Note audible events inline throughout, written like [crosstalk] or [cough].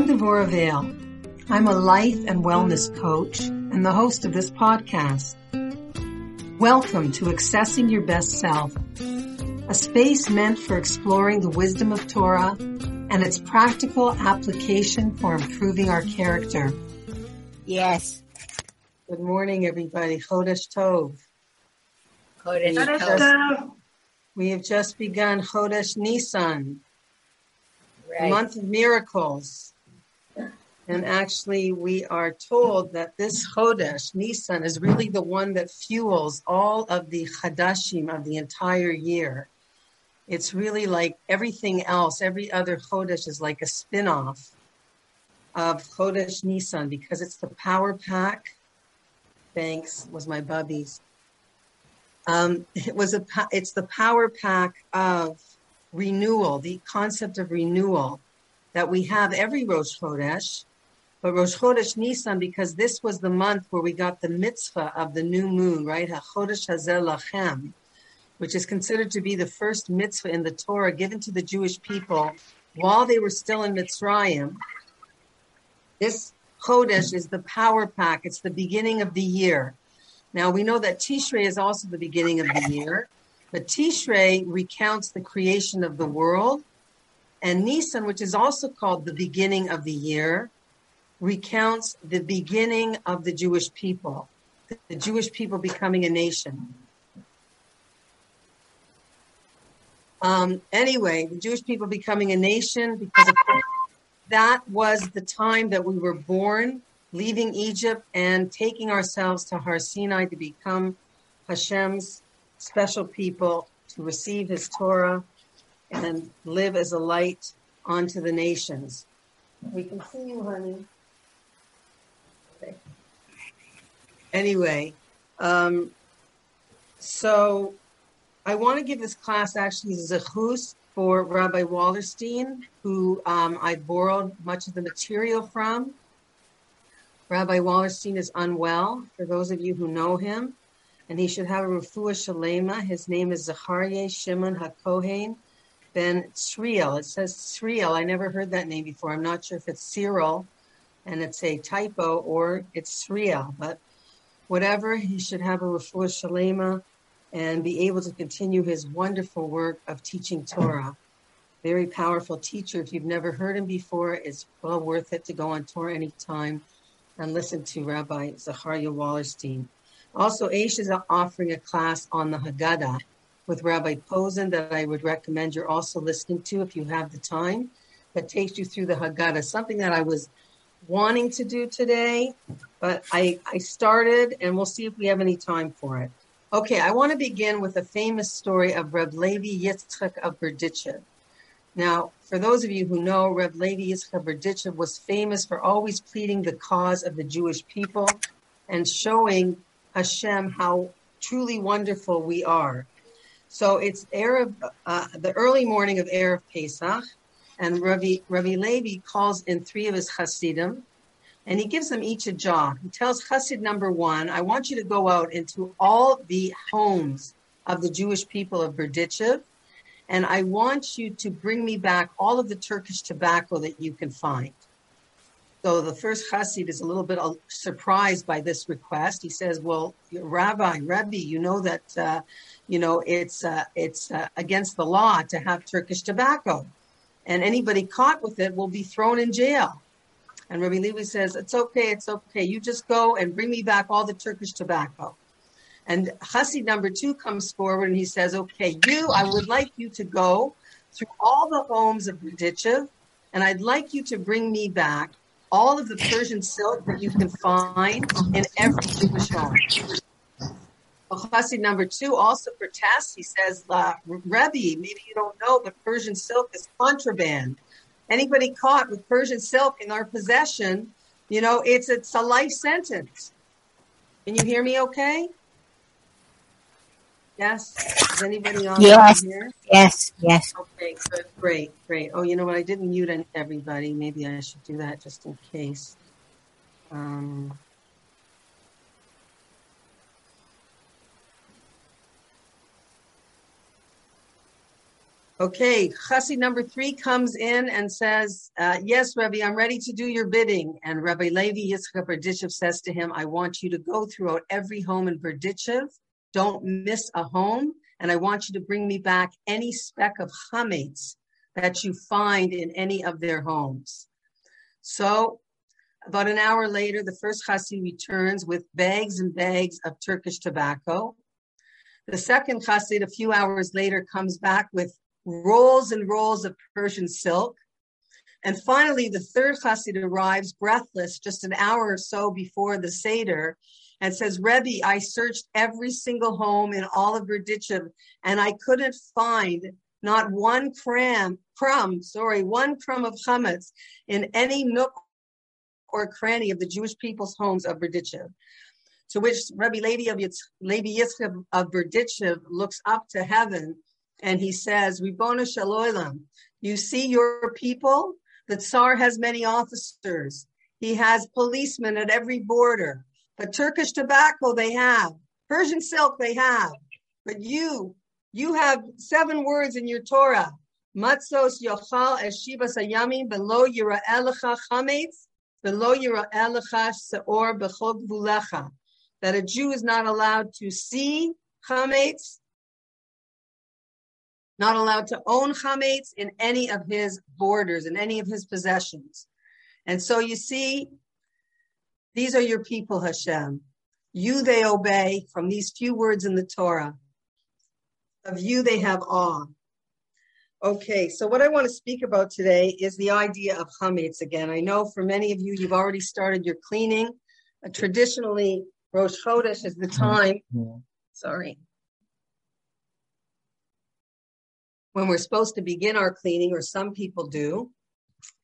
I'm Devorah Vale. I'm a life and wellness coach and the host of this podcast. Welcome to Accessing Your Best Self, a space meant for exploring the wisdom of Torah and its practical application for improving our character. Yes. Good morning, everybody. Chodesh Tov. Chodesh Tov. We have just begun Chodesh Nisan, Right. month of miracles. And actually, we are told that this Chodesh, Nisan, is really the one that fuels all of the Chadashim of the entire year. It's really like everything else, every other Chodesh is like a spin off of Chodesh Nisan because it's the power pack. Thanks, was my bubbies. Um, it was a, it's the power pack of renewal, the concept of renewal that we have every Rosh Chodesh, but Rosh Chodesh Nisan, because this was the month where we got the mitzvah of the new moon, right? HaChodesh HaZeh Lachem, which is considered to be the first mitzvah in the Torah given to the Jewish people while they were still in Mitzrayim. This Chodesh is the power pack. It's the beginning of the year. Now we know that Tishrei is also the beginning of the year, but Tishrei recounts the creation of the world, and Nisan, which is also called the beginning of the year, recounts the beginning of the Jewish people, the Jewish people becoming a nation. Um, anyway, the Jewish people becoming a nation because that was the time that we were born, leaving Egypt and taking ourselves to Har Sinai to become Hashem's special people, to receive his Torah and live as a light onto the nations. We can see you, honey. Okay. Anyway, um, so I want to give this class actually zechus for Rabbi Wallerstein, who um, I borrowed much of the material from. Rabbi Wallerstein is unwell, for those of you who know him, and he should have a refuah shalema. His name is Zachariah Shimon HaKohen ben Sriel. It says Sriel. I never heard that name before. I'm not sure if it's Cyril and it's a typo or it's Sriel, but whatever, he should have a refuah shalema and be able to continue his wonderful work of teaching Torah. Very powerful teacher. If you've never heard him before, it's well worth it to go on Torah anytime and listen to Rabbi Zachariah Wallerstein. Also, Aish is offering a class on the Haggadah with Rabbi Posen that I would recommend you're also listening to if you have the time. That takes you through the Haggadah, something that I was wanting to do today, but I, I started and we'll see if we have any time for it. Okay, I want to begin with a famous story of Reb Levi Yitzchak of Berdichev. Now, for those of you who know, Reb Levi Yitzchak Berdichev was famous for always pleading the cause of the Jewish people and showing Hashem how truly wonderful we are. So it's Erev, uh, the early morning of Erev Pesach, and Rabbi, Rabbi Levi calls in three of his Hasidim, and he gives them each a job. He tells Chassid number one, I want you to go out into all the homes of the Jewish people of Berdichev, and I want you to bring me back all of the Turkish tobacco that you can find. So the first Chassid is a little bit uh, surprised by this request. He says, "Well, Rabbi, Rabbi, you know that uh, you know it's uh, it's uh, against the law to have Turkish tobacco, and anybody caught with it will be thrown in jail." And Rabbi Levi says, It's okay, it's okay. You just go and bring me back all the Turkish tobacco. And Chassid number two comes forward and he says, Okay, you, I would like you to go through all the homes of Berdichev, and I'd like you to bring me back all of the Persian silk that you can find in every Jewish home. Chassid number two also protests. He says, uh, Rebbe, maybe you don't know, but Persian silk is contraband anybody caught with Persian silk in our possession, you know, it's it's a life sentence. Can you hear me okay? Yes? Is anybody on Yes. here? Yes, yes. Okay, good, great, great. Oh, you know what? I didn't mute everybody. Maybe I should do that just in case. Um, Okay, Chassid number three comes in and says, uh, Yes, Rebbe, I'm ready to do your bidding. And Rabbi Levi Yitzchak Berditchev says to him, I want you to go throughout every home in Berditchev. Don't miss a home. And I want you to bring me back any speck of chametz that you find in any of their homes. So about an hour later, the first chassid returns with bags and bags of Turkish tobacco. The second chassid, a few hours later, comes back with rolls and rolls of Persian silk. And finally, the third chassid arrives breathless just an hour or so before the Seder and says, Rebbe, I searched every single home in all of Berditchev and I couldn't find not one crumb, crumb, sorry, one crumb of chametz in any nook or cranny of the Jewish people's homes of Berditchev. To which Rabbi Levi of Yitzchak of Berditchev looks up to heaven and he says, Ribono Shel Olam, you see your people? The Tsar has many officers. He has policemen at every border. But Turkish tobacco they have. Persian silk they have. But you, you have seven words in your Torah. Matzos yochal eshiva sayami below yira elecha chametz below yira elecha seor bechol gvulecha. That a Jew is not allowed to see chametz not allowed to own chametz in any of his borders, in any of his possessions. And so you see, these are your people, Hashem. You they obey from these few words in the Torah. Of you they have awe. Okay, so what I want to speak about today is the idea of chametz again. I know for many of you, you've already started your cleaning. Uh, traditionally, Rosh Chodesh is the time. Sorry. When we're supposed to begin our cleaning, or some people do,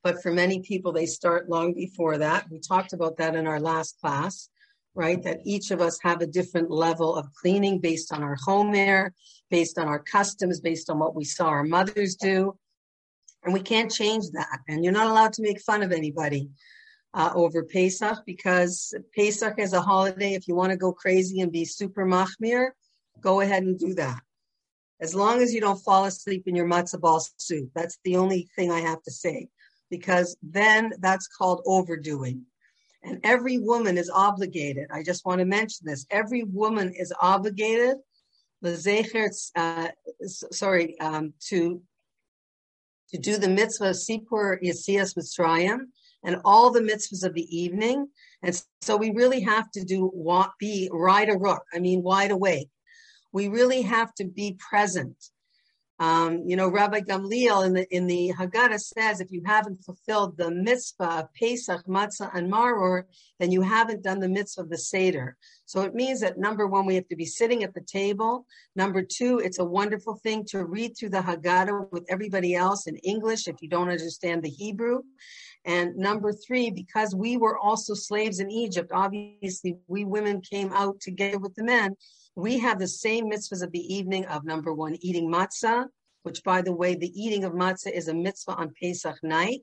but for many people, they start long before that. We talked about that in our last class, right? That each of us have a different level of cleaning based on our home air, based on our customs, based on what we saw our mothers do. And we can't change that. And you're not allowed to make fun of anybody uh, over Pesach because Pesach is a holiday. If you want to go crazy and be super machmir, go ahead and do that as long as you don't fall asleep in your matzo ball soup. That's the only thing I have to say, because then that's called overdoing. And every woman is obligated. I just want to mention this. Every woman is obligated, uh, sorry, um, to to do the mitzvah of Sipur Yesias Mitzrayim and all the mitzvahs of the evening. And so we really have to do be right a rook. I mean, wide awake we really have to be present. Um, you know, Rabbi Gamliel in the in the Haggadah says, if you haven't fulfilled the mitzvah of Pesach, Matzah, and Maror, then you haven't done the mitzvah of the Seder. So it means that number one, we have to be sitting at the table. Number two, it's a wonderful thing to read through the Haggadah with everybody else in English if you don't understand the Hebrew. And number three, because we were also slaves in Egypt, obviously we women came out together with the men we have the same mitzvahs of the evening of number one, eating matzah, which by the way, the eating of matzah is a mitzvah on Pesach night.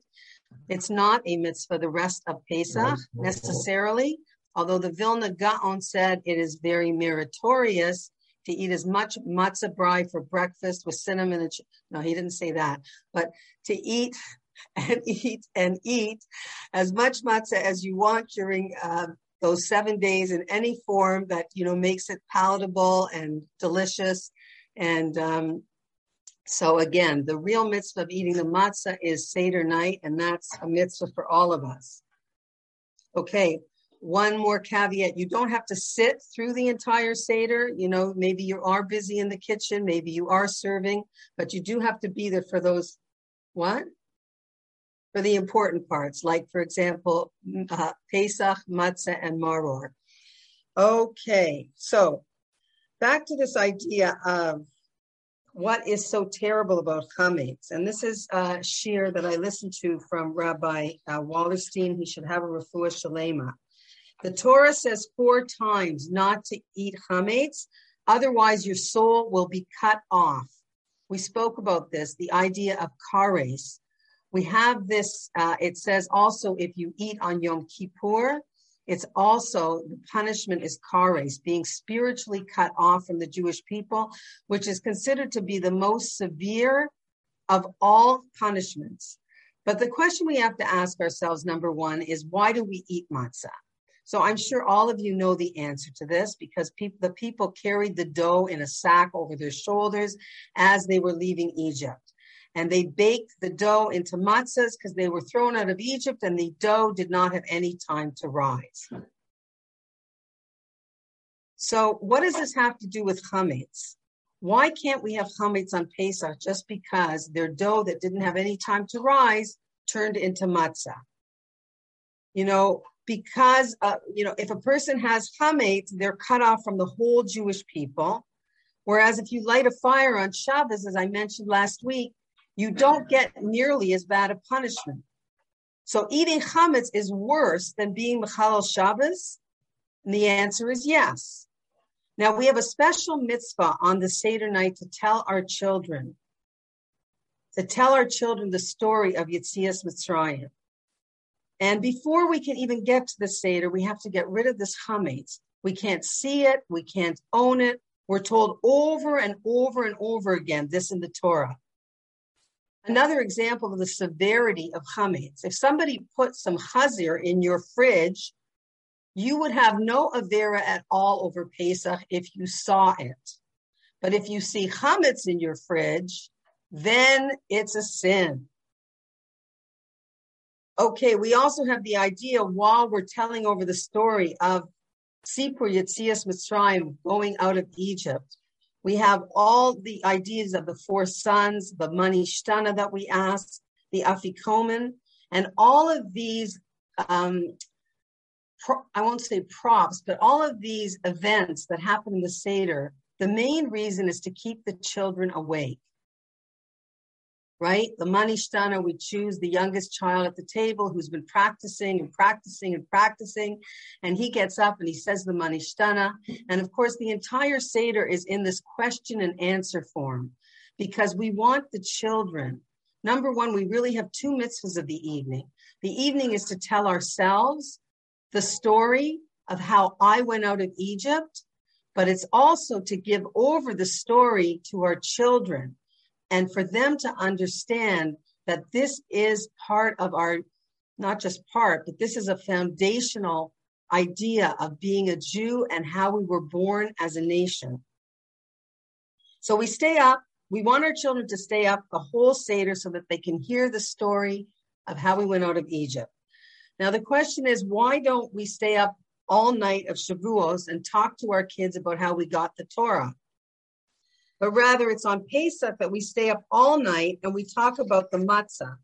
It's not a mitzvah the rest of Pesach necessarily, although the Vilna Gaon said it is very meritorious to eat as much matzah brei for breakfast with cinnamon and, no, he didn't say that, but to eat [laughs] and eat and eat as much matzah as you want during uh, those seven days in any form that you know makes it palatable and delicious. And um, so again, the real mitzvah of eating the matzah is Seder night, and that's a mitzvah for all of us. Okay, one more caveat: you don't have to sit through the entire Seder. You know, maybe you are busy in the kitchen, maybe you are serving, but you do have to be there for those. What? For the important parts, like, for example, uh, Pesach, Matzah, and Maror. Okay, so back to this idea of what is so terrible about chametz. And this is a sheer that I listened to from Rabbi uh, Wallerstein. He should have a refuah shalema. The Torah says four times not to eat chametz, otherwise your soul will be cut off. We spoke about this, the idea of kares, we have this, uh, it says also if you eat on Yom Kippur, it's also the punishment is kares, being spiritually cut off from the Jewish people, which is considered to be the most severe of all punishments. But the question we have to ask ourselves, number one, is why do we eat matzah? So I'm sure all of you know the answer to this because the people carried the dough in a sack over their shoulders as they were leaving Egypt. And they baked the dough into matzahs because they were thrown out of Egypt and the dough did not have any time to rise. So what does this have to do with chametz? Why can't we have chametz on Pesach just because their dough that didn't have any time to rise turned into matzah? You know, because uh, you know if a person has chametz, they're cut off from the whole Jewish people. Whereas if you light a fire on Shabbos, as I mentioned last week, you don't get nearly as bad a punishment. So eating chametz is worse than being mechalel Shabbos. And the answer is yes. Now we have a special mitzvah on the Seder night to tell our children, to tell our children the story of Yitzias Mitzrayim. And before we can even get to the Seder, we have to get rid of this chametz. We can't see it. We can't own it. We're told over and over and over again this in the Torah. Another example of the severity of chametz. If somebody put some chazir in your fridge, you would have no avera at all over Pesach if you saw it. But if you see chametz in your fridge, then it's a sin. Okay, we also have the idea while we're telling over the story of Sipur Yitzias Mitzrayim going out of Egypt. We have all the ideas of the four sons, the Mah Nishtana that we asked, the afikomen, and all of these, um, pro- I won't say props, but all of these events that happen in the Seder, the main reason is to keep the children awake right? The Mah Nishtana, we choose the youngest child at the table who's been practicing and practicing and practicing. And he gets up and he says the Mah Nishtana. And of course, the entire Seder is in this question and answer form because we want the children. Number one, we really have two mitzvahs of the evening. The evening is to tell ourselves the story of how I went out of Egypt, but it's also to give over the story to our children and for them to understand that this is part of our, not just part, but this is a foundational idea of being a Jew and how we were born as a nation. So we stay up. We want our children to stay up the whole Seder so that they can hear the story of how we went out of Egypt. Now, the question is, why don't we stay up all night of Shavuos and talk to our kids about how we got the Torah? But rather it's on Pesach that we stay up all night and we talk about the matzah.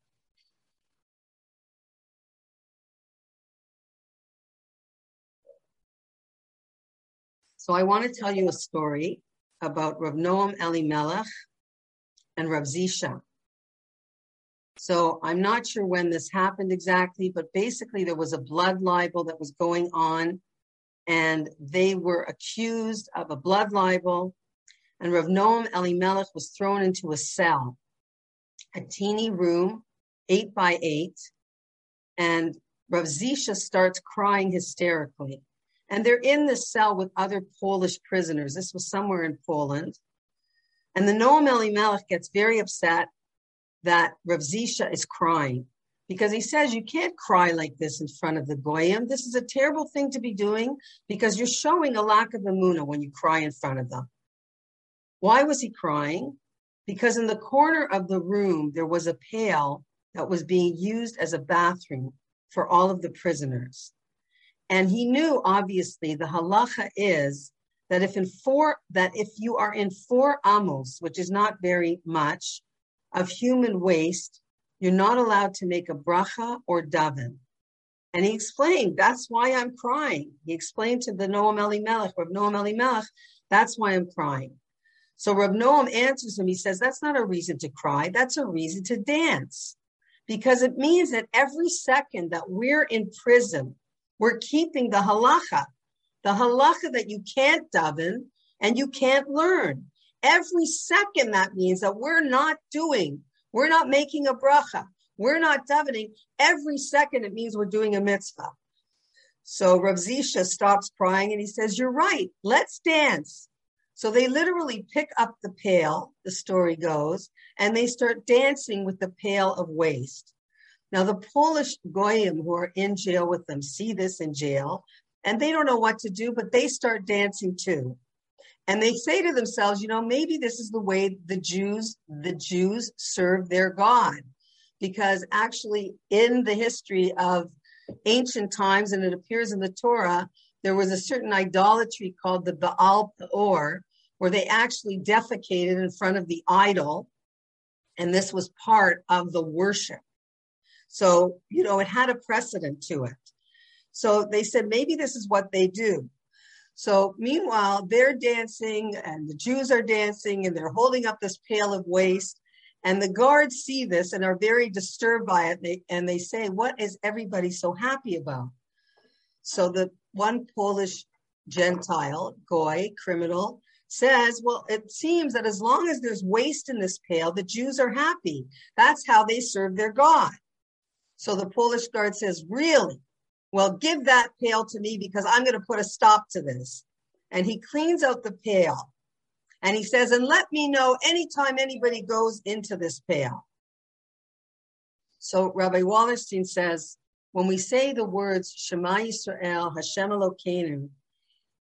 So I want to tell you a story about Rav Noam Elimelech and Rav Zisha. So I'm not sure when this happened exactly, but basically there was a blood libel that was going on, and they were accused of a blood libel and Rav Noam Elimelech was thrown into a cell, a teeny room, eight by eight, and Rav Zisha starts crying hysterically. And they're in this cell with other Polish prisoners. This was somewhere in Poland. And the Noam Elimelech gets very upset that Rav Zisha is crying because he says you can't cry like this in front of the goyim. This is a terrible thing to be doing because you're showing a lack of emuna when you cry in front of them. Why was he crying? Because in the corner of the room, there was a pail that was being used as a bathroom for all of the prisoners. And he knew, obviously, the halacha is that if in four, that if you are in four amos, which is not very much, of human waste, you're not allowed to make a bracha or daven. And he explained, that's why I'm crying. He explained to the Noam Elimelech, or Noam Elimelech, that's why I'm crying. So Rab Noam answers him. He says, That's not a reason to cry. That's a reason to dance. Because it means that every second that we're in prison, we're keeping the halacha, the halacha that you can't daven and you can't learn. Every second that means that we're not doing, we're not making a bracha, we're not davening. Every second it means we're doing a mitzvah. So Rav Zisha stops crying and he says, You're right, let's dance. So they literally pick up the pail, the story goes, and they start dancing with the pail of waste. Now, the Polish goyim who are in jail with them see this in jail, and they don't know what to do, but they start dancing too. And they say to themselves, you know, maybe this is the way the Jews, the Jews serve their God. Because actually, in the history of ancient times, and it appears in the Torah, there was a certain idolatry called the Baal Peor, where they actually defecated in front of the idol. And this was part of the worship. So, you know, it had a precedent to it. So they said maybe this is what they do. So meanwhile, they're dancing and the Jews are dancing and they're holding up this pail of waste. And the guards see this and are very disturbed by it. They, and they say, What is everybody so happy about? So the one Polish Gentile, Goy, criminal, says, Well, it seems that as long as there's waste in this pail, the Jews are happy. That's how they serve their God. So the Polish guard says, Really? Well, give that pail to me because I'm going to put a stop to this. And he cleans out the pail and he says, and let me know anytime anybody goes into this pail. So Rabbi Wallerstein says, when we say the words Shema Yisrael, Hashem Elokeinu,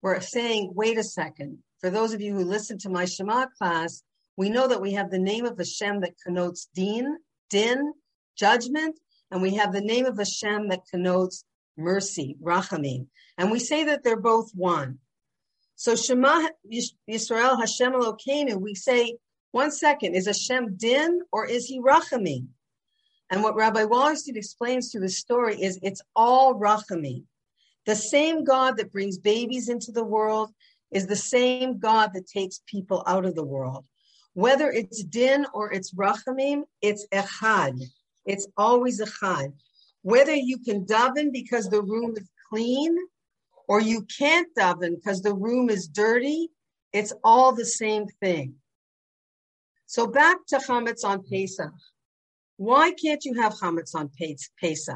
we're saying, wait a second. For those of you who listen to my Shema class, we know that we have the name of Hashem that connotes din, din, judgment, and we have the name of Hashem that connotes mercy, rachamim. And we say that they're both one. So Shema Yisrael Hashem Elokeinu, we say, one second, is Hashem din or is he rachamim? And what Rabbi Wallerstein explains through the story is it's all rachamim. The same God that brings babies into the world is the same God that takes people out of the world. Whether it's din or it's rachamim, it's echad. It's always echad whether you can daven because the room is clean or you can't daven because the room is dirty, it's all the same thing. So back to chametz on Pesach. Why can't you have chametz on Pesach?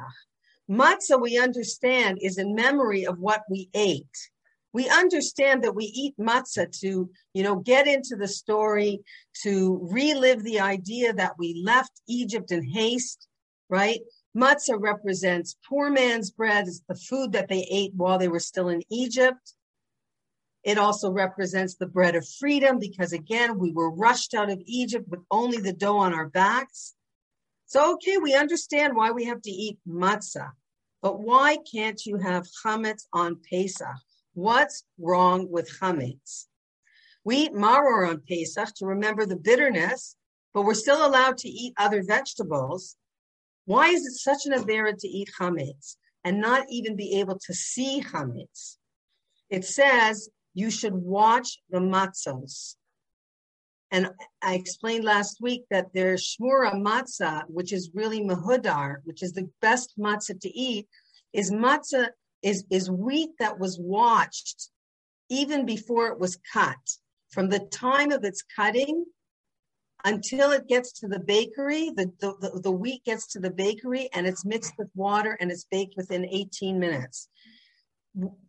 Matzah, we understand, is in memory of what we ate. We understand that we eat matzah to, you know, get into the story, to relive the idea that we left Egypt in haste, right? Matzah represents poor man's bread, it's the food that they ate while they were still in Egypt. It also represents the bread of freedom because, again, we were rushed out of Egypt with only the dough on our backs. So, okay, we understand why we have to eat matzah, but why can't you have chametz on Pesach? What's wrong with chametz? We eat maror on Pesach to remember the bitterness, but we're still allowed to eat other vegetables. Why is it such an avera to eat chametz and not even be able to see chametz? It says you should watch the matzos. And I explained last week that there's shmura matzah, which is really mahudar, which is the best matzah to eat, is matzah is, is wheat that was watched even before it was cut. From the time of its cutting until it gets to the bakery, the, the, the, wheat gets to the bakery and it's mixed with water and it's baked within 18 minutes.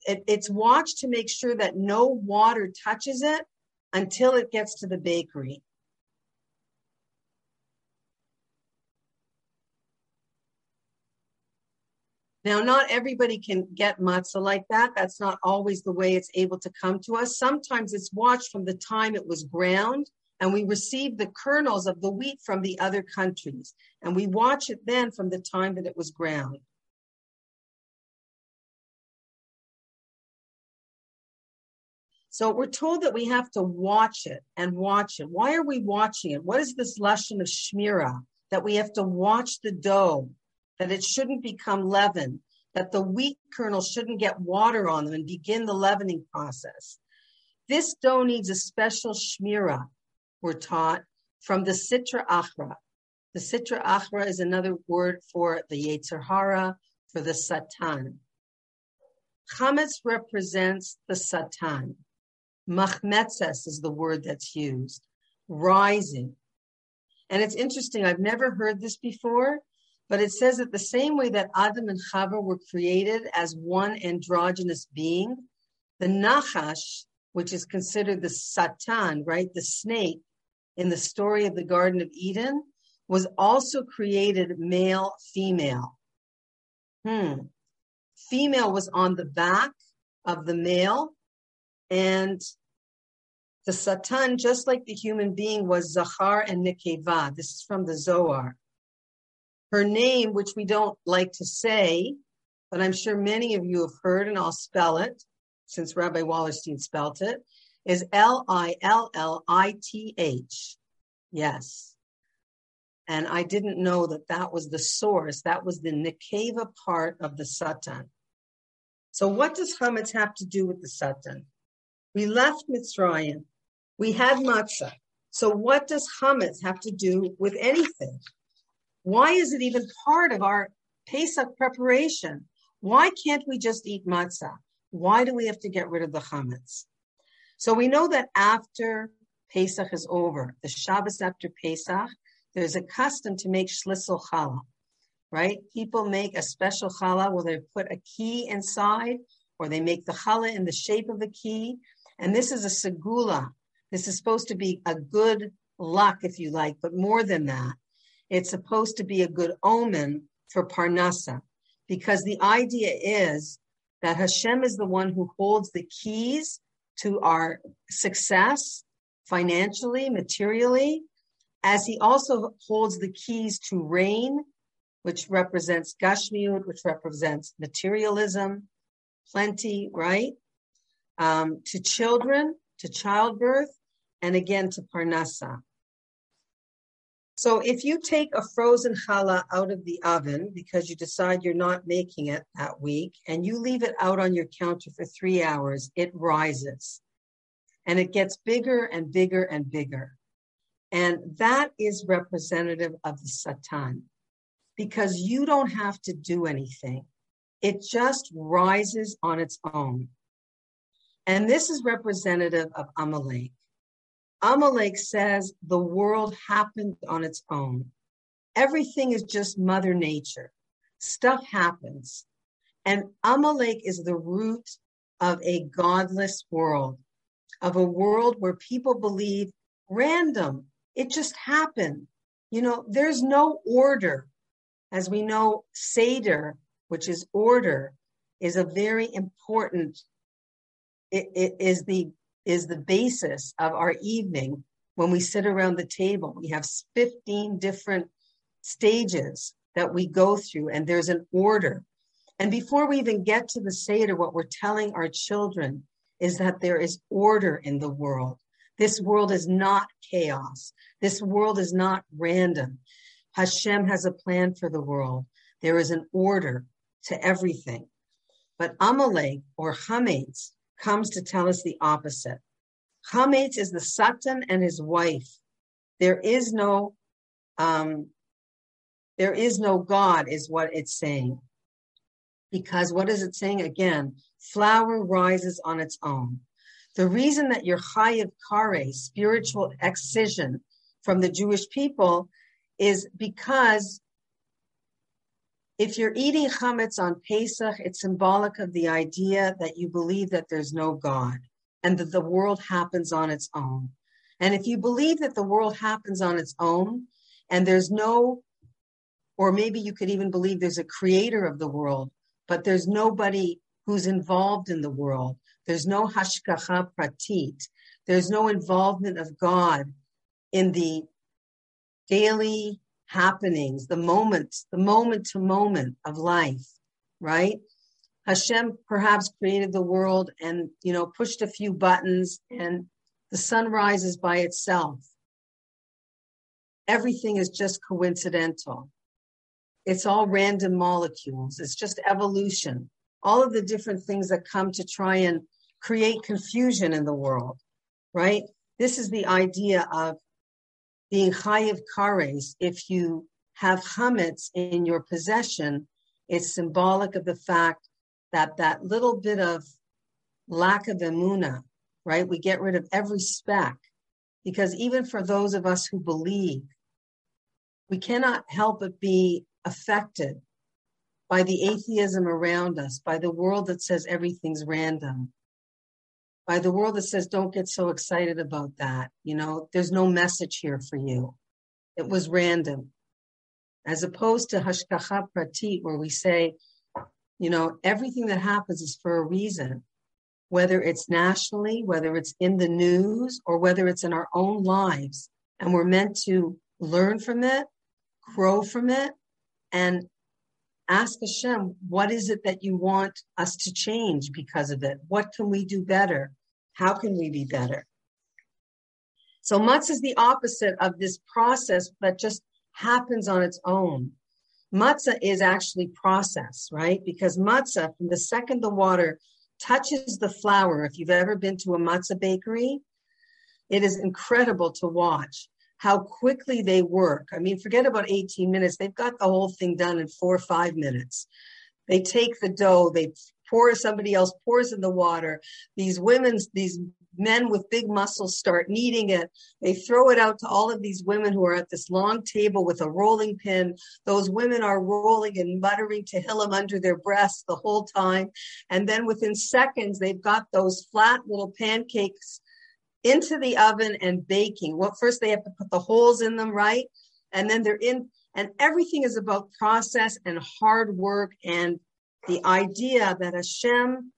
It, it's watched to make sure that no water touches it until it gets to the bakery. Now, not everybody can get matzah like that. That's not always the way it's able to come to us. Sometimes it's watched from the time it was ground and we receive the kernels of the wheat from the other countries. And we watch it then from the time that it was ground. So we're told that we have to watch it and watch it. Why are we watching it? What is this lesson of shmira? That we have to watch the dough, that it shouldn't become leaven, that the wheat kernels shouldn't get water on them and begin the leavening process. This dough needs a special shmira, were taught from the Sitra Achra. The Sitra Achra is another word for the Yetzer Hara, for the Satan. Chametz represents the Satan. Machmetzes is the word that's used, rising. And it's interesting, I've never heard this before, but it says that the same way that Adam and Chava were created as one androgynous being, the Nachash which is considered the Satan, right? The snake in the story of the Garden of Eden, was also created male, female. Hmm. Female was on the back of the male, and the Satan, just like the human being, was Zachar and Nekeva. This is from the Zohar. Her name, which we don't like to say, but I'm sure many of you have heard, and I'll spell it since Rabbi Wallerstein spelt it, is L I L L I T H. Yes. And I didn't know that that was the source. That was the Nekeva part of the Satan. So what does chametz have to do with the Satan? We left Mitzrayim. We had matzah. So what does chametz have to do with anything? Why is it even part of our Pesach preparation? Why can't we just eat matzah? Why do we have to get rid of the chametz? So we know that after Pesach is over, the Shabbos after Pesach, there's a custom to make shlisel challah, right? People make a special challah where they put a key inside, or they make the challah in the shape of a key. And this is a segula. This is supposed to be a good luck, if you like, but more than that, it's supposed to be a good omen for Parnasa, because the idea is that Hashem is the one who holds the keys to our success financially, materially, as he also holds the keys to rain, which represents Gashmiut, which represents materialism, plenty, right? Um, to children, to childbirth, and again to Parnasa. So if you take a frozen challah out of the oven because you decide you're not making it that week and you leave it out on your counter for three hours, it rises and it gets bigger and bigger and bigger. And that is representative of the Satan because you don't have to do anything. It just rises on its own. And this is representative of Amalek. Amalek says the world happened on its own. Everything is just Mother Nature. Stuff happens. And Amalek is the root of a godless world, of a world where people believe random, it just happened. You know, there's no order. As we know, Seder, which is order, is a very important, it, it is the is the basis of our evening when we sit around the table. We have 15 different stages that we go through, and there's an order. And before we even get to the Seder, what we're telling our children is that there is order in the world. This world is not chaos. This world is not random. Hashem has a plan for the world. There is an order to everything. But Amalek or Hametz comes to tell us the opposite. Chametz is the Satan and his wife. There is no, um, there is no God, is what it's saying. Because what is it saying again? Flour rises on its own. The reason that your chayiv kare, spiritual excision from the Jewish people, is because if you're eating chametz on Pesach, it's symbolic of the idea that you believe that there's no God and that the world happens on its own. And if you believe that the world happens on its own and there's no, or maybe you could even believe there's a creator of the world, but there's nobody who's involved in the world. There's no hashgacha pratit. There's no involvement of God in the daily happenings, the moments, the moment to moment of life, right? Hashem perhaps created the world and, you know, pushed a few buttons and the sun rises by itself. Everything is just coincidental. It's all random molecules. It's just evolution. All of the different things that come to try and create confusion in the world, right? This is the idea of being chayiv kares, if you have chametz in your possession, it's symbolic of the fact that that little bit of lack of emuna, right? We get rid of every speck because even for those of us who believe, we cannot help but be affected by the atheism around us, by the world that says everything's random. By the world that says, don't get so excited about that. You know, there's no message here for you. It was random. As opposed to Hashgacha Pratit, where we say, you know, everything that happens is for a reason, whether it's nationally, whether it's in the news, or whether it's in our own lives. And we're meant to learn from it, grow from it, and ask Hashem, what is it that you want us to change because of it? What can we do better? How can we be better? So matzah is the opposite of this process that just happens on its own. Matzah is actually process, right? Because matzah, from the second the water touches the flour, if you've ever been to a matzah bakery, it is incredible to watch how quickly they work. I mean, forget about 18 minutes. They've got the whole thing done in four or five minutes. They take the dough, they pour somebody else pours in the water. These women, these men with big muscles start kneading it. They throw it out to all of these women who are at this long table with a rolling pin. Those women are rolling and muttering to Tehillim under their breaths the whole time. And then within seconds, they've got those flat little pancakes into the oven and baking. Well, first they have to put the holes in them, right? And then they're in, and everything is about process and hard work and the idea that Hashem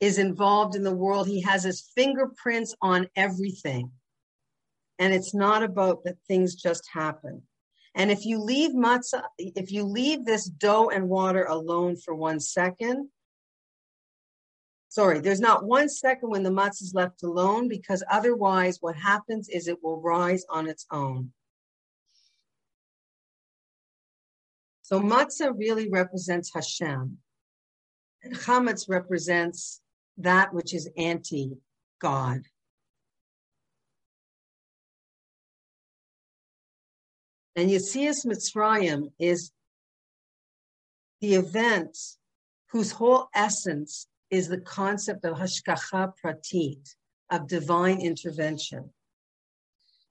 is involved in the world. He has his fingerprints on everything. And it's not about that things just happen. And if you leave matzah, if you leave this dough and water alone for one second, sorry, there's not one second when the matzah is left alone because otherwise what happens is it will rise on its own. So matzah really represents Hashem. And chametz represents that which is anti-God. And Yetzias Mitzrayim is the event whose whole essence is the concept of hashgacha pratit, of divine intervention.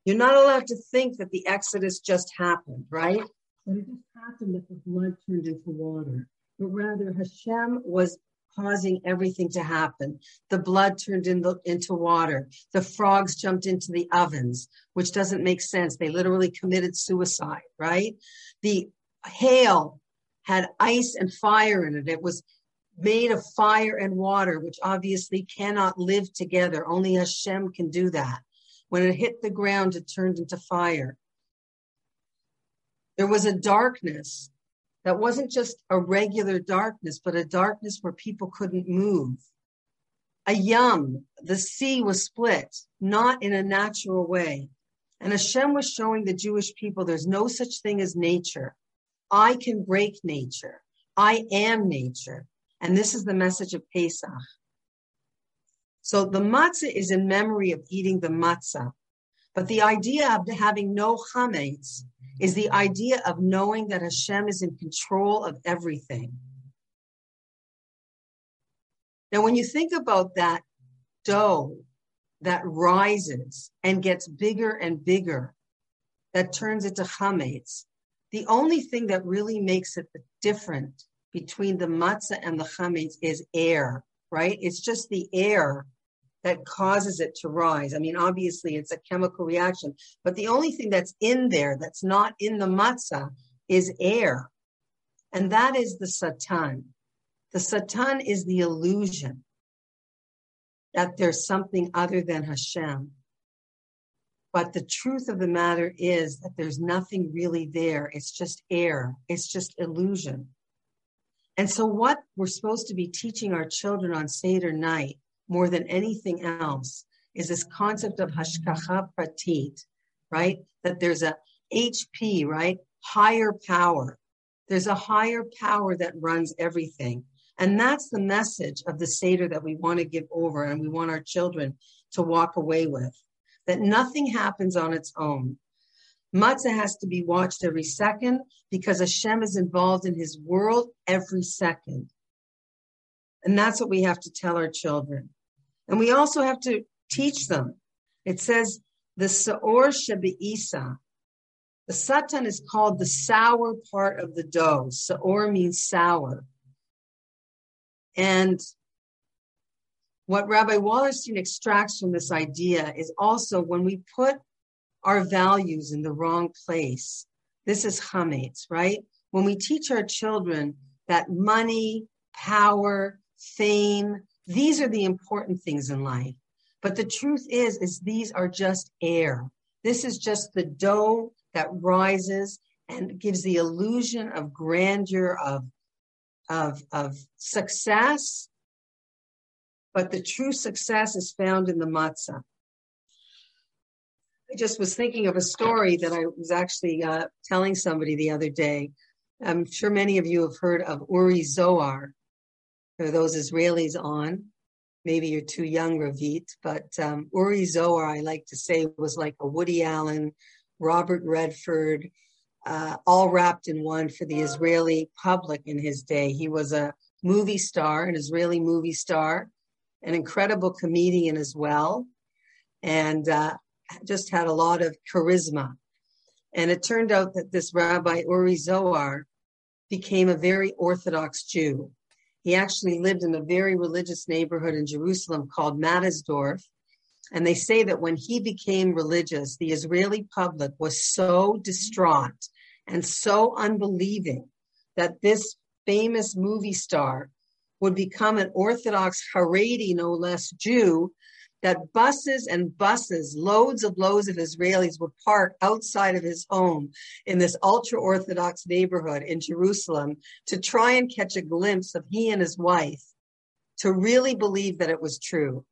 You're not allowed to think that the Exodus just happened, right? But it just happened that the blood turned into water. But rather, Hashem was causing everything to happen. The blood turned in the, into water. The frogs jumped into the ovens, which doesn't make sense. They literally committed suicide, right? The hail had ice and fire in it. It was made of fire and water, which obviously cannot live together. Only Hashem can do that. When it hit the ground, it turned into fire. There was a darkness that wasn't just a regular darkness, but a darkness where people couldn't move. A yam, the sea was split, not in a natural way. And Hashem was showing the Jewish people there's no such thing as nature. I can break nature. I am nature. And this is the message of Pesach. So the matzah is in memory of eating the matzah. But the idea of having no chametz is the idea of knowing that Hashem is in control of everything. Now, when you think about that dough that rises and gets bigger and bigger, that turns into chametz, the only thing that really makes it different between the matzah and the chametz is air, right? It's just the air that causes it to rise. I mean, obviously it's a chemical reaction, but the only thing that's in there that's not in the matzah is air. And that is the satan. The satan is the illusion that there's something other than Hashem. But the truth of the matter is that there's nothing really there. It's just air. It's just illusion. And so, what we're supposed to be teaching our children on Seder night more than anything else is this concept of hashgacha pratit, right? That there's a HP, right? Higher power. There's a higher power that runs everything. And that's the message of the Seder that we want to give over and we want our children to walk away with. That nothing happens on its own. Matzah has to be watched every second because Hashem is involved in his world every second. And that's what we have to tell our children. And we also have to teach them. It says the Saor Shabi'isa. The satan is called the sour part of the dough. Saor means sour. And what Rabbi Wallerstein extracts from this idea is also when we put our values in the wrong place. This is chametz, right? When we teach our children that money, power, fame, these are the important things in life. But the truth is, is these are just air. This is just the dough that rises and gives the illusion of grandeur, of, of, of success. But the true success is found in the matzah. I just was thinking of a story that I was actually uh, telling somebody the other day. I'm sure many of you have heard of Uri Zohar. There are those Israelis on. Maybe you're too young, Ravit, but um, Uri Zohar, I like to say, was like a Woody Allen, Robert Redford, uh, all wrapped in one for the Israeli public in his day. He was a movie star, an Israeli movie star, an incredible comedian as well, and uh, just had a lot of charisma. And it turned out that this Rabbi Uri Zohar became a very Orthodox Jew. He actually lived in a very religious neighborhood in Jerusalem called Mattersdorf. And they say that when he became religious, the Israeli public was so distraught and so unbelieving that this famous movie star would become an Orthodox Haredi, no less Jew, that buses and buses, loads of loads of Israelis would park outside of his home in this ultra Orthodox neighborhood in Jerusalem to try and catch a glimpse of he and his wife, to really believe that it was true.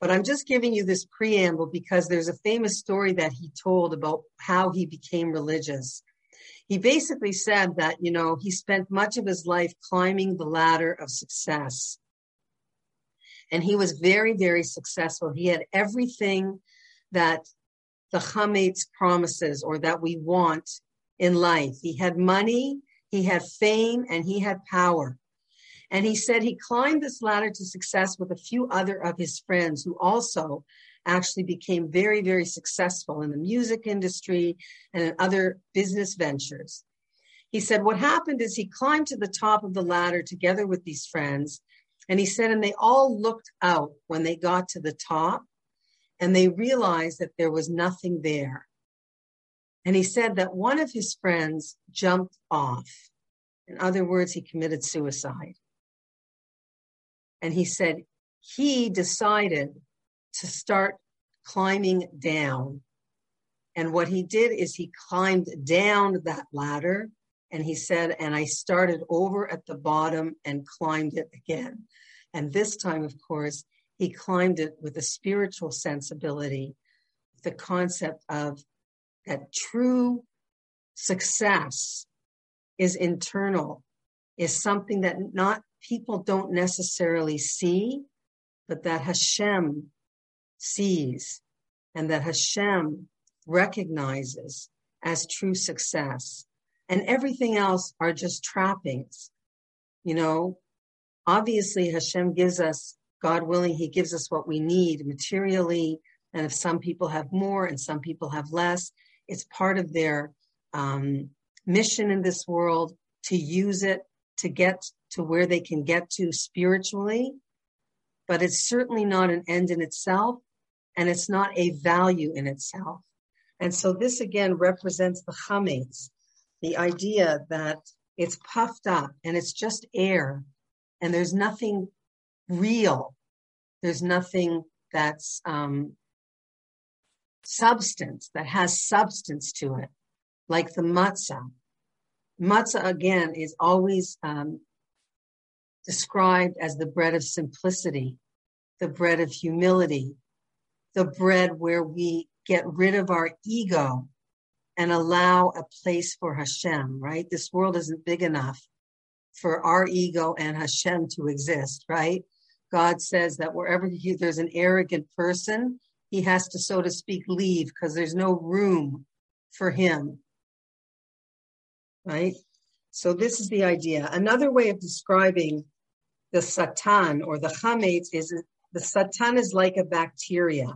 But I'm just giving you this preamble because there's a famous story that he told about how he became religious he basically said that, you know, he spent much of his life climbing the ladder of success. And he was very, very successful. He had everything that the Chametz promises or that we want in life. He had money, he had fame, and he had power. And he said he climbed this ladder to success with a few other of his friends who also actually became very, very successful in the music industry and in other business ventures. He said, What happened is he climbed to the top of the ladder together with these friends. And he said, and they all looked out when they got to the top and they realized that there was nothing there. And he said that one of his friends jumped off. In other words, he committed suicide. And he said he decided to start climbing down. And what he did is he climbed down that ladder and he said, and I started over at the bottom and climbed it again. And this time, of course, he climbed it with a spiritual sensibility, the concept of that true success is internal, is something that not people don't necessarily see, but that Hashem sees and that Hashem recognizes as true success. And everything else are just trappings. You know, obviously Hashem gives us, God willing, He gives us what we need materially. And if some people have more and some people have less, it's part of their um, mission in this world to use it to get to where they can get to spiritually. But it's certainly not an end in itself and it's not a value in itself. And so this again represents the chametz, the idea that it's puffed up and it's just air and there's nothing real. There's nothing that's um, substance, that has substance to it, like the matzah. Matzah, again, is always um, described as the bread of simplicity, the bread of humility, the bread where we get rid of our ego and allow a place for Hashem, right? This world isn't big enough for our ego and Hashem to exist, right? God says that wherever he, there's an arrogant person, he has to, so to speak, leave because there's no room for him, right? So this is the idea. Another way of describing the Satan or the Chametz is the Satan is like a bacteria.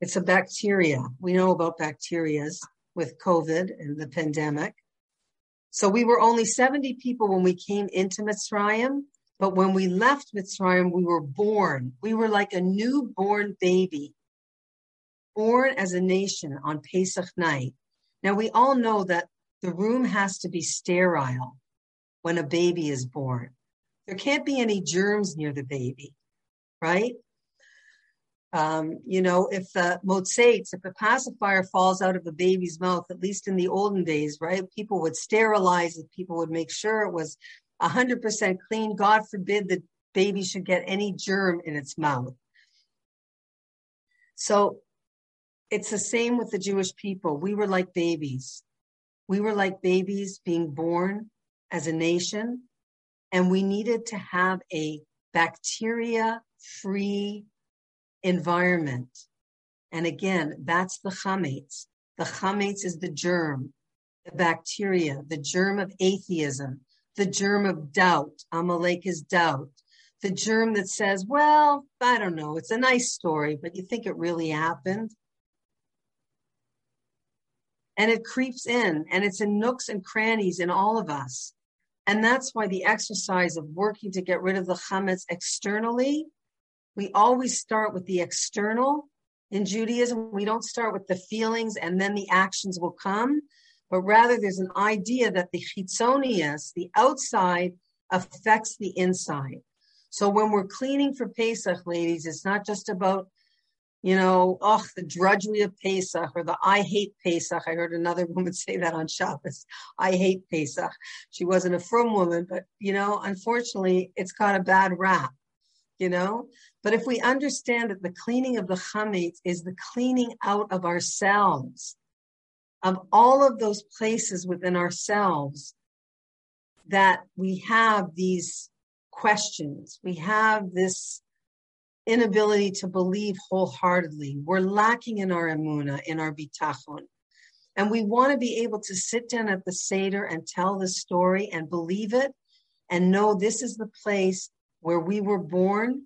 It's a bacteria. We know about bacterias with COVID and the pandemic. So we were only 70 people when we came into Mitzrayim, But when we left Mitzrayim, we were born. We were like a newborn baby, born as a nation on Pesach night. Now, we all know that the room has to be sterile when a baby is born. There can't be any germs near the baby, right? Um, you know, if the motzetz, if the pacifier falls out of the baby's mouth, at least in the olden days, right, people would sterilize it. People would make sure it was 100% clean. God forbid the baby should get any germ in its mouth. So it's the same with the Jewish people. We were like babies. We were like babies being born as a nation, and we needed to have a bacteria free environment. And again, that's the chametz. The chametz is the germ, the bacteria, the germ of atheism, the germ of doubt. Amalek is doubt. The germ that says, well, I don't know, it's a nice story, but you think it really happened? And it creeps in and it's in nooks and crannies in all of us. And that's why the exercise of working to get rid of the chametz externally we always start with the external in Judaism. We don't start with the feelings and then the actions will come, but rather there's an idea that the chitzonius, the outside, affects the inside. So when we're cleaning for Pesach, ladies, it's not just about, you know, oh, the drudgery of Pesach or the I hate Pesach. I heard another [laughs] woman say that on Shabbos. I hate Pesach. She wasn't a frum woman, but, you know, unfortunately, it's got a bad rap you know? But if we understand that the cleaning of the chametz is the cleaning out of ourselves, of all of those places within ourselves that we have these questions, we have this inability to believe wholeheartedly. We're lacking in our emuna, in our bitachon. And we want to be able to sit down at the Seder and tell the story and believe it and know this is the place where we were born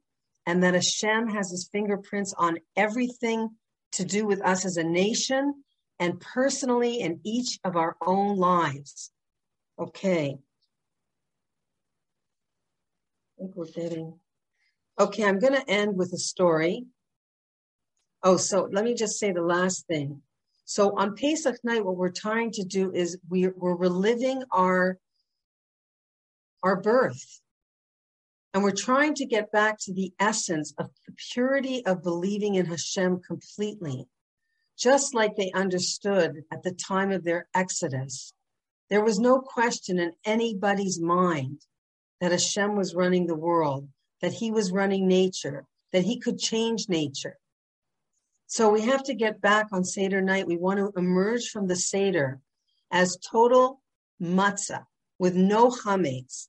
and that Hashem has his fingerprints on everything to do with us as a nation and personally in each of our own lives. Okay. I think we're getting. Okay, I'm going to end with a story. Oh, so let me just say the last thing. So on Pesach night, what we're trying to do is we, we're reliving our our birth. And we're trying to get back to the essence of the purity of believing in Hashem completely, just like they understood at the time of their exodus. There was no question in anybody's mind that Hashem was running the world, that he was running nature, that he could change nature. So we have to get back on Seder night. We want to emerge from the Seder as total matzah with no chametz,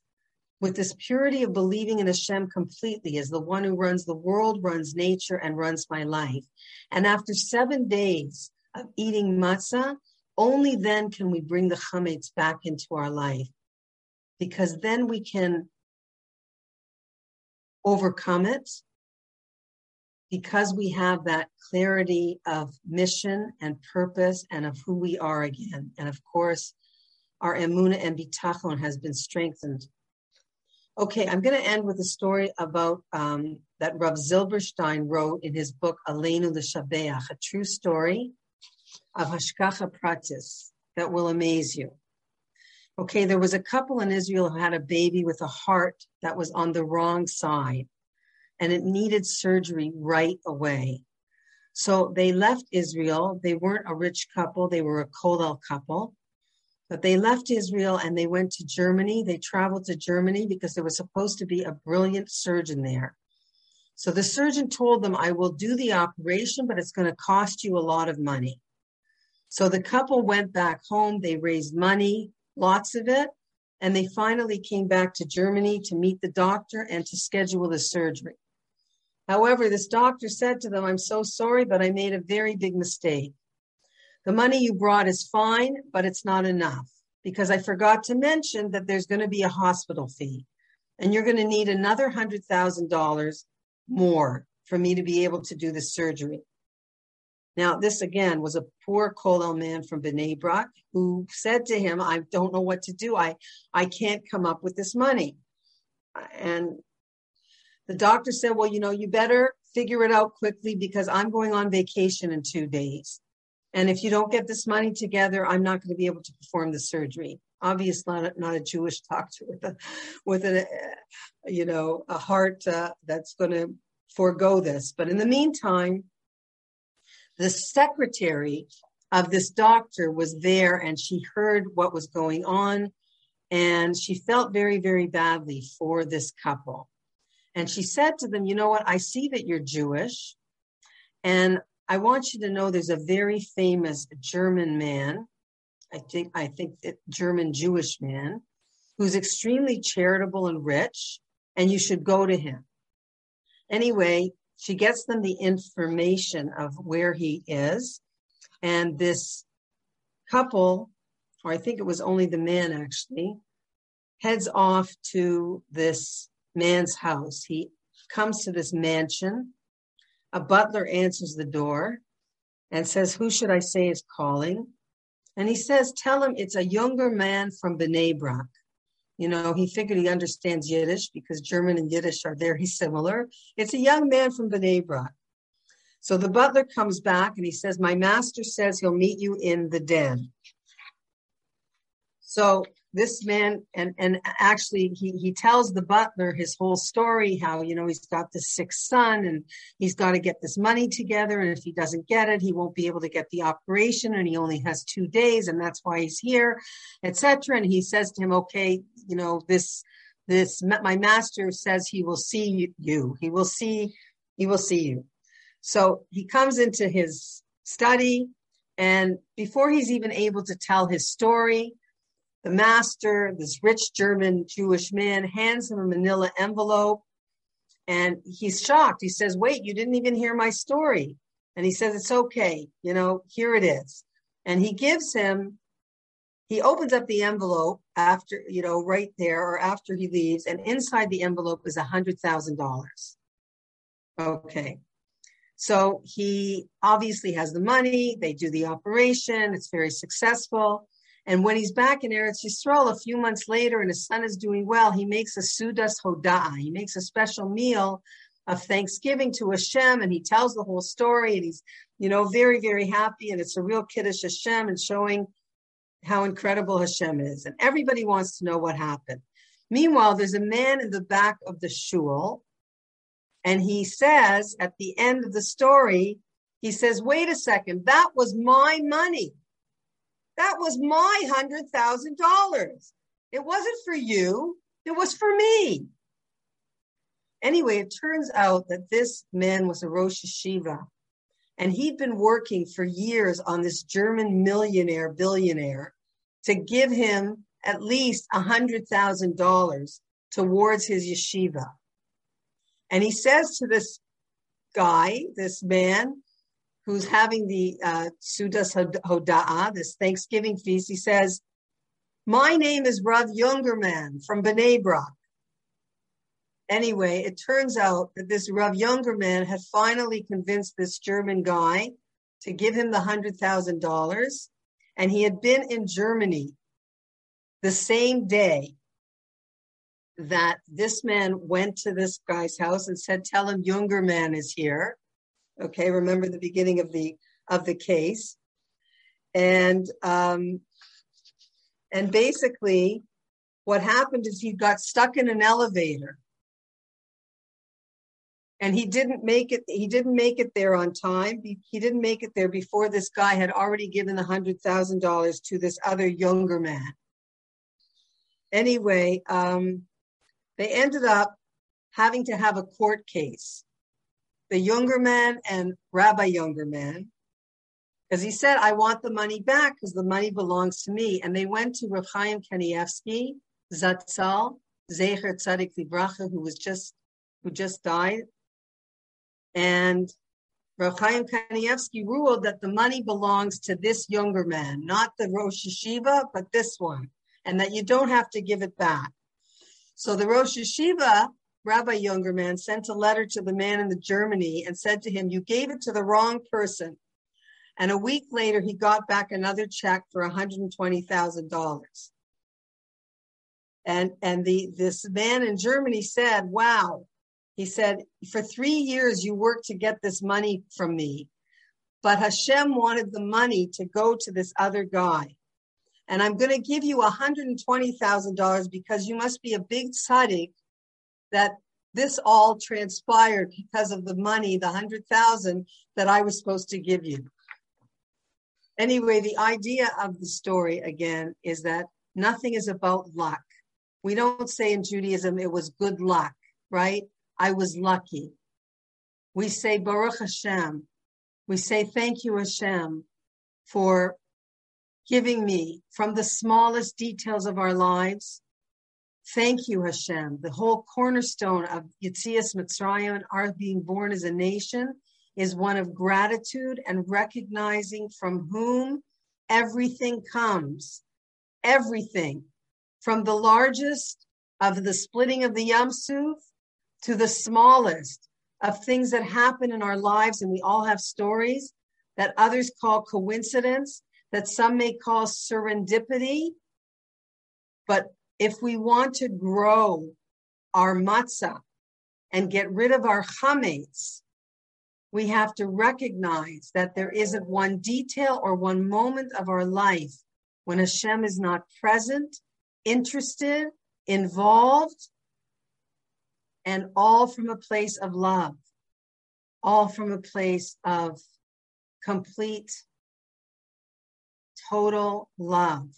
with this purity of believing in Hashem completely as the one who runs the world, runs nature, and runs my life. And after seven days of eating matzah, only then can we bring the chametz back into our life, because then we can overcome it because we have that clarity of mission and purpose and of who we are again. And of course, our emuna and bitachon has been strengthened Okay, I'm going to end with a story about um, that Rav Zilberstein wrote in his book Aleinu L'Shabeach, a true story of Hashgacha Pratis that will amaze you. Okay, there was a couple in Israel who had a baby with a heart that was on the wrong side, and it needed surgery right away. So they left Israel. They weren't a rich couple; they were a kollel couple but they left Israel and they went to Germany. They traveled to Germany because there was supposed to be a brilliant surgeon there. So the surgeon told them, I will do the operation, but it's going to cost you a lot of money. So the couple went back home. They raised money, lots of it. And they finally came back to Germany to meet the doctor and to schedule the surgery. However, this doctor said to them, I'm so sorry, but I made a very big mistake. The money you brought is fine, but it's not enough because I forgot to mention that there's going to be a hospital fee and you're going to need another $100,000 more for me to be able to do the surgery. Now, this again was a poor kollel man from Bnei Brak who said to him, I don't know what to do. I, I can't come up with this money. and the doctor said, well, you know, you better figure it out quickly because I'm going on vacation in two days. And if you don't get this money together, I'm not going to be able to perform the surgery. Obviously, not, a, not a Jewish doctor with a, with a, you know, a heart uh, that's going to forego this. But in the meantime, the secretary of this doctor was there and she heard what was going on and she felt very, very badly for this couple. And she said to them, You know what? I see that you're Jewish. And I want you to know there's a very famous German man. I think, I think German Jewish man who's extremely charitable and rich, and you should go to him. Anyway, she gets them the information of where he is. And this couple, or I think it was only the man actually, heads off to this man's house. He comes to this mansion. A butler answers the door and says, Who should I say is calling? And he says, Tell him it's a younger man from Bnei Brak. You know, he figured he understands Yiddish because German and Yiddish are very similar. It's a young man from Bnei Brak. So the butler comes back and he says, My master says he'll meet you in the den. So this man and and actually he he tells the butler his whole story how you know he's got this sick son and he's got to get this money together and if he doesn't get it he won't be able to get the operation and he only has two days and that's why he's here etc and he says to him okay you know this this my master says he will see you. He will see he will see you. So he comes into his study and before he's even able to tell his story the master, this rich German Jewish man, hands him a manila envelope and he's shocked. He says, Wait, you didn't even hear my story. And he says, It's okay. You know, here it is. And he gives him, he opens up the envelope after, you know, right there or after he leaves. And inside the envelope is a $100,000. Okay. So he obviously has the money. They do the operation. It's very successful. And when he's back in Eretz Yisrael a few months later and his son is doing well, he makes a Sudas Hoda'ah. He makes a special meal of thanksgiving to Hashem and he tells the whole story and he's, you know, very, very happy. And it's a real Kiddush Hashem and showing how incredible Hashem is. And everybody wants to know what happened. Meanwhile, there's a man in the back of the shul and he says at the end of the story, he says, wait a second, that was my money. That was my $100,000. It wasn't for you, it was for me. Anyway, it turns out that this man was a Rosh Yeshiva, and he'd been working for years on this German millionaire, billionaire, to give him at least $100,000 towards his yeshiva. And he says to this guy, this man, who's having the uh, Sudas Hoda'ah, this Thanksgiving feast, he says, My name is Rav Youngerman from Bnei Brak. Anyway, it turns out that this Rav Youngerman had finally convinced this German guy to give him the $100,000. And he had been in Germany the same day that this man went to this guy's house and said, Tell him Youngerman is here. Okay, remember the beginning of the of the case, and um, and basically, what happened is he got stuck in an elevator, and he didn't make it. He didn't make it there on time. He, didn't make it there before this guy had already given the hundred thousand dollars to this other younger man. Anyway, um, they ended up having to have a court case the younger man and Rabbi younger man, because he said, I want the money back because the money belongs to me. And they went to Rav Chaim Kanievsky, Zatzal, Zecher Tzadik Livracha, who was just, who just died. And Rav Chaim Kanievsky ruled that the money belongs to this younger man, not the Rosh Yeshiva, but this one, and that you don't have to give it back. So the Rosh Yeshiva Rabbi Youngerman sent a letter to the man in the Germany and said to him, You gave it to the wrong person. And a week later, he got back another check for $120,000. And and the this man in Germany said, "Wow." He said, "For 3 years you worked to get this money from me, but Hashem wanted the money to go to this other guy. And I'm going to give you $120,000 because you must be a big tzaddik that this all transpired because of the money, the 100,000 that I was supposed to give you. Anyway, the idea of the story again is that nothing is about luck. We don't say in Judaism it was good luck, right? I was lucky. We say Baruch Hashem. We say thank you Hashem for giving me from the smallest details of our lives. Thank you Hashem. The whole cornerstone of Yitzias Mitzrayim and our being born as a nation is one of gratitude and recognizing from whom everything comes. Everything. From the largest of the splitting of the Yam Suf to the smallest of things that happen in our lives, and we all have stories that others call coincidence, that some may call serendipity. But if we want to grow our matzah and get rid of our chametz, we have to recognize that there isn't one detail or one moment of our life when Hashem is not present, interested, involved, and all from a place of love, all from a place of complete, total love.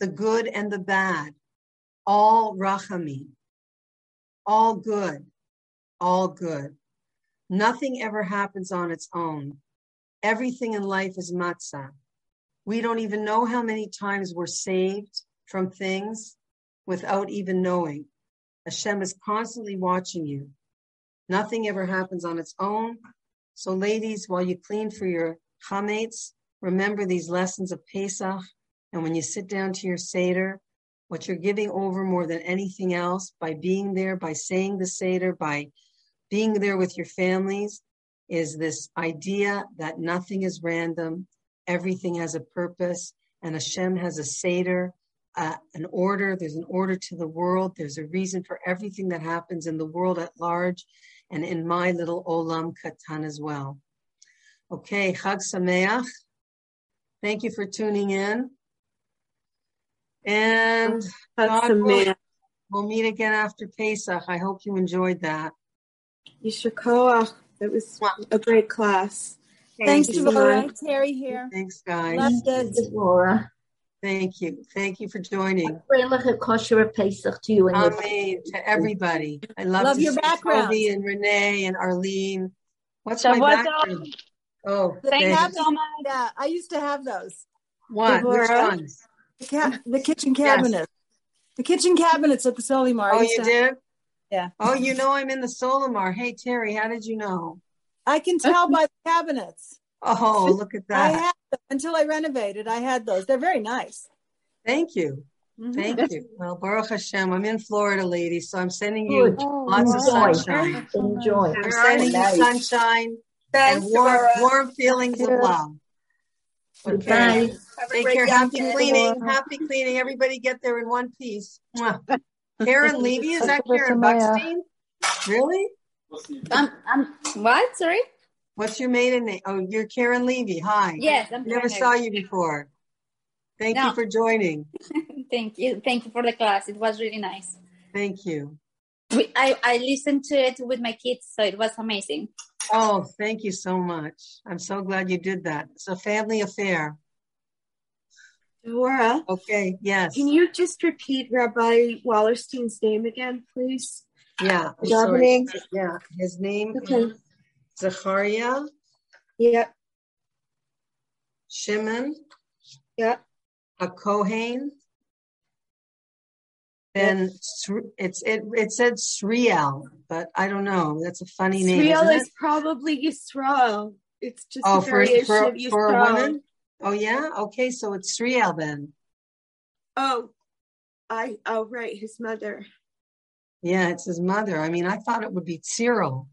The good and the bad, all rachamim, all good, all good. Nothing ever happens on its own. Everything in life is matzah. We don't even know how many times we're saved from things without even knowing. Hashem is constantly watching you. Nothing ever happens on its own. So, ladies, while you clean for your chametz, remember these lessons of Pesach. And when you sit down to your Seder, what you're giving over more than anything else by being there, by saying the Seder, by being there with your families, is this idea that nothing is random, everything has a purpose, and Hashem has a Seder uh, an order. There's an order to the world. There's a reason for everything that happens in the world at large and in my little Olam Katan as well. Okay, Chag Sameach. Thank you for tuning in. And God willing, we'll meet again after Pesach. I hope you enjoyed that. Yisher Koach. It was a great class. Thanks, Thank you, Devorah. Terry here. Thanks, guys. Loved it. Devorah. Thank you. Thank you for joining. Kosher Pesach to you and your Amen to everybody. I love, Love to your see background. Toby and Renee and Arlene. What's So my what's background? Oh, They have them. Uh, I used to have those. What? Which ones? The, ca- the kitchen cabinets. The kitchen cabinets at the Solimar. Oh, you to- did? Yeah. Oh, you know I'm in the Solimar. Hey, Terry, how did you know? I can tell by the cabinets. Oh, look at I that. had them until I renovated. I had those. They're very nice. Thank you. Mhm. Thank you. Well, Baruch Hashem, I'm in Florida, ladies, so I'm sending you Good. lots of sunshine. Enjoy. I'm sending you Nice. sunshine and Thanks, warm, Deborah. warm feelings of love. Okay. Goodbye. Have a Take great care. Happy weekend. cleaning. Happy cleaning. Everybody get there in one piece. [laughs] Karen Levy, is that Karen Samaya. Buckstein? Really? I'm, I'm, what? Sorry? What's your maiden name? Oh, you're Karen Levy. Hi. Yes, I'm Never Karen saw you before. Thank you for joining. [laughs] Thank you. Thank you for the class. It was really nice. Thank you. We, I, I listened to it with my kids, so it was amazing. Oh, thank you so much. I'm so glad you did that. It's a family affair. Deborah, Okay. Yes. can you just repeat Rabbi Wallerstein's name again, please? Yeah. Davening. Yeah. His name Okay. is Zachariah Yep. Shimon Yep. HaKohen. Then Sr- it's it it said Sriel, but I don't know. That's a funny name. Israel isn't it? probably Yisrael. It's just Oh, a for, variation for, of for a Yisrael. woman? Oh yeah? Okay, so it's Sriel then. Oh, I. Oh, right. His mother. Yeah, it's his mother. I mean, I thought it would be Cyril.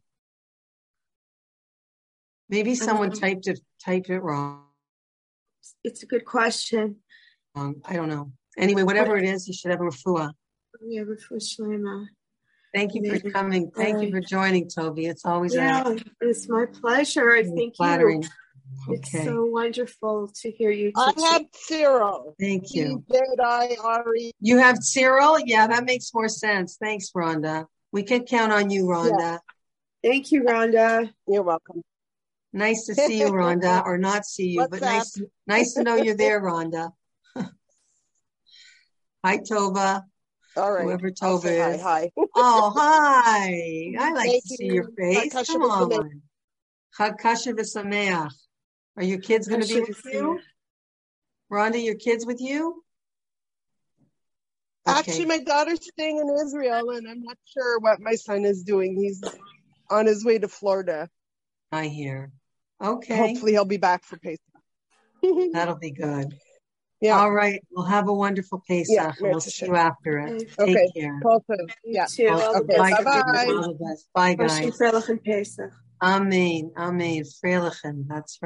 Maybe someone Um, typed it typed it wrong. It's a good question. I don't know. Anyway, whatever it is, you should have a refuah. Yeah, refuah shlema. Thank you for coming. Thank you for joining, Toby. It's always a Yeah, it's my pleasure. I thank flattering. you. It's so wonderful to hear you. I teach. have Cyril. thank you. Z I R E. You have Cyril? Yeah, that makes more sense. Thanks, Rhonda. We can count on you, Rhonda. Thank you, Rhonda. You're welcome. Nice to see you, [laughs] Rhonda, or not see you, What's but nice, nice to know you're [laughs] there, Rhonda. [laughs] Hi, Tova. All right. Whoever I'll Tova say hi. is. Hi. Oh, hi. I like Thank to see you. your face. Chag Come on. Chag Kasher v'Sameach. Are your kids going to be Kasher with you? Rhonda, your kids with you? Actually, my daughter's staying in Israel, and I'm not sure what my son is doing. He's on his way to Florida. I hear. Okay, Hopefully, he'll be back for Pesach. [laughs] that'll be good. yeah. All right, we'll have a wonderful Pesach. Yeah, we'll Merry see you after it. Okay. Take care. Also, You too. All Okay, bye-bye. All the best. Bye, guys. Freilich and Pesach. Amen. Amen. Freilichen. That's right.